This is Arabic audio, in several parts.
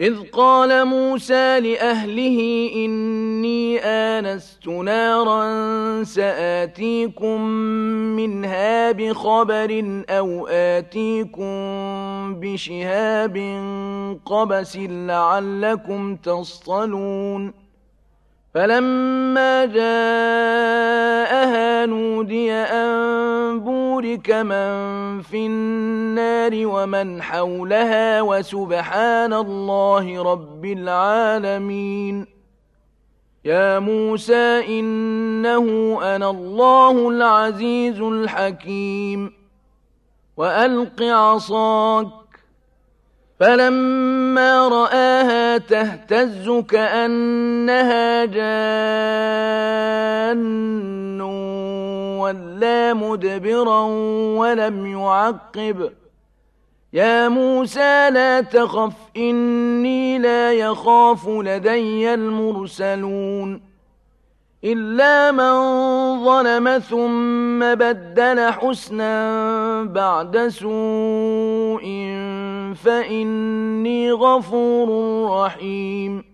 إذ قال موسى لأهله إني آنست نارا سآتيكم منها بخبر أو آتيكم بشهاب قبس لعلكم تصطلون فلما جاءها نودي أن بورك من في النار ومن حولها وسبحان الله رب العالمين. يا موسى إنه أنا الله العزيز الحكيم. وألق عصاك. فلما رآها تهتز كأنها جان. ولا مدبرا ولم يعقب. يا موسى لا تخف إني لا يخاف لدي المرسلون. إلا من ظلم ثم بدل حسنا بعد سوء فإني غفور رحيم.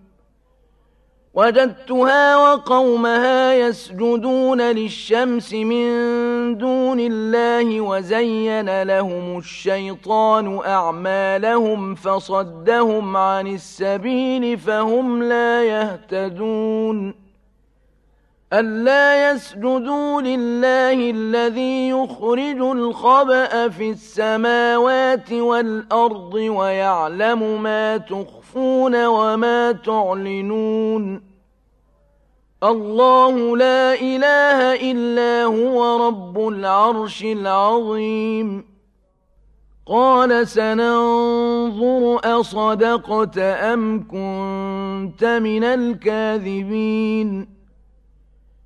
وجدتها وقومها يسجدون للشمس من دون الله وزين لهم الشيطان أعمالهم فصدهم عن السبيل فهم لا يهتدون ألا يسجدوا لله الذي يخرج الخبأ في السماوات والأرض ويعلم ما تخفون وما تعلنون. الله لا إله إلا هو رب العرش العظيم. قال سننظر أصدقت أم كنت من الكاذبين.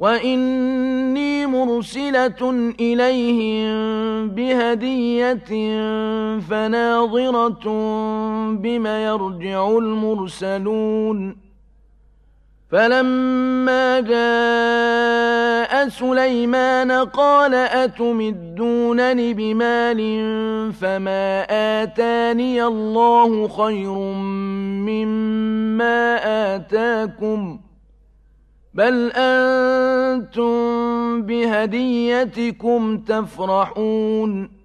وإني مرسلة إليهم بهدية فناظرة بما يرجع المرسلون فلما جاء سليمان قال أتمدونني بمال فما آتاني الله خير مما آتاكم ۖ بل أنتم بهديتكم تفرحون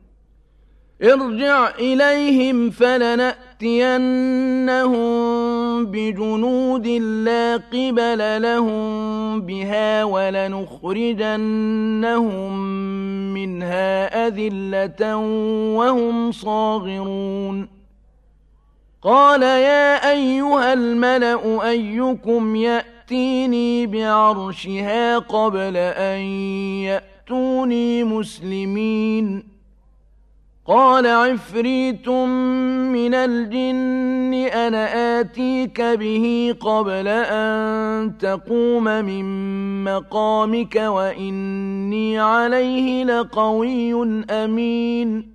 ارجع إليهم فلنأتينهم بجنود لا قبل لهم بها ولنخرجنهم منها أذلة وهم صاغرون قال يا أيها الملأ أيكم يأتي يأتيني بعرشها قبل أن يأتوني مسلمين. قال عفريت من الجن أنا آتيك به قبل أن تقوم من مقامك وإني عليه لقوي أمين.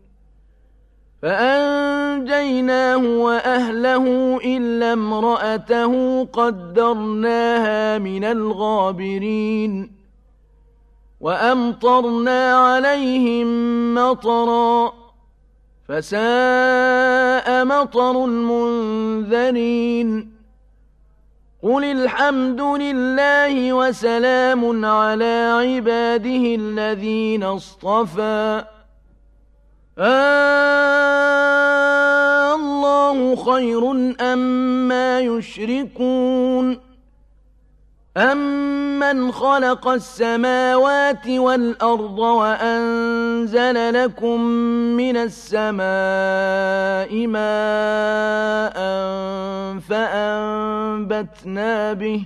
فأنجيناه وأهله إلا امرأته قدرناها من الغابرين وأمطرنا عليهم مطرا فساء مطر المنذرين قل الحمد لله وسلام على عباده الذين اصطفى آه الله خير أما يشركون أمن خلق السماوات والأرض وأنزل لكم من السماء ماء فأنبتنا به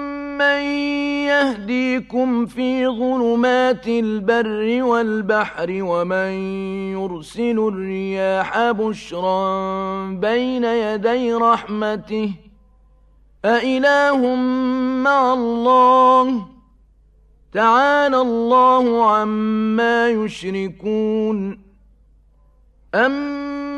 أمن يهديكم في ظلمات البر والبحر ومن يرسل الرياح بشرا بين يدي رحمته أإله مع الله تعالى الله عما يشركون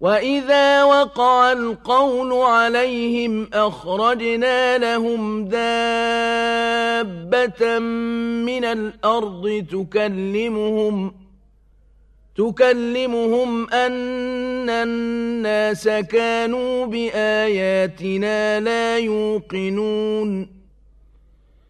وإذا وقع القول عليهم أخرجنا لهم دابة من الأرض تكلمهم تكلمهم أن الناس كانوا بآياتنا لا يوقنون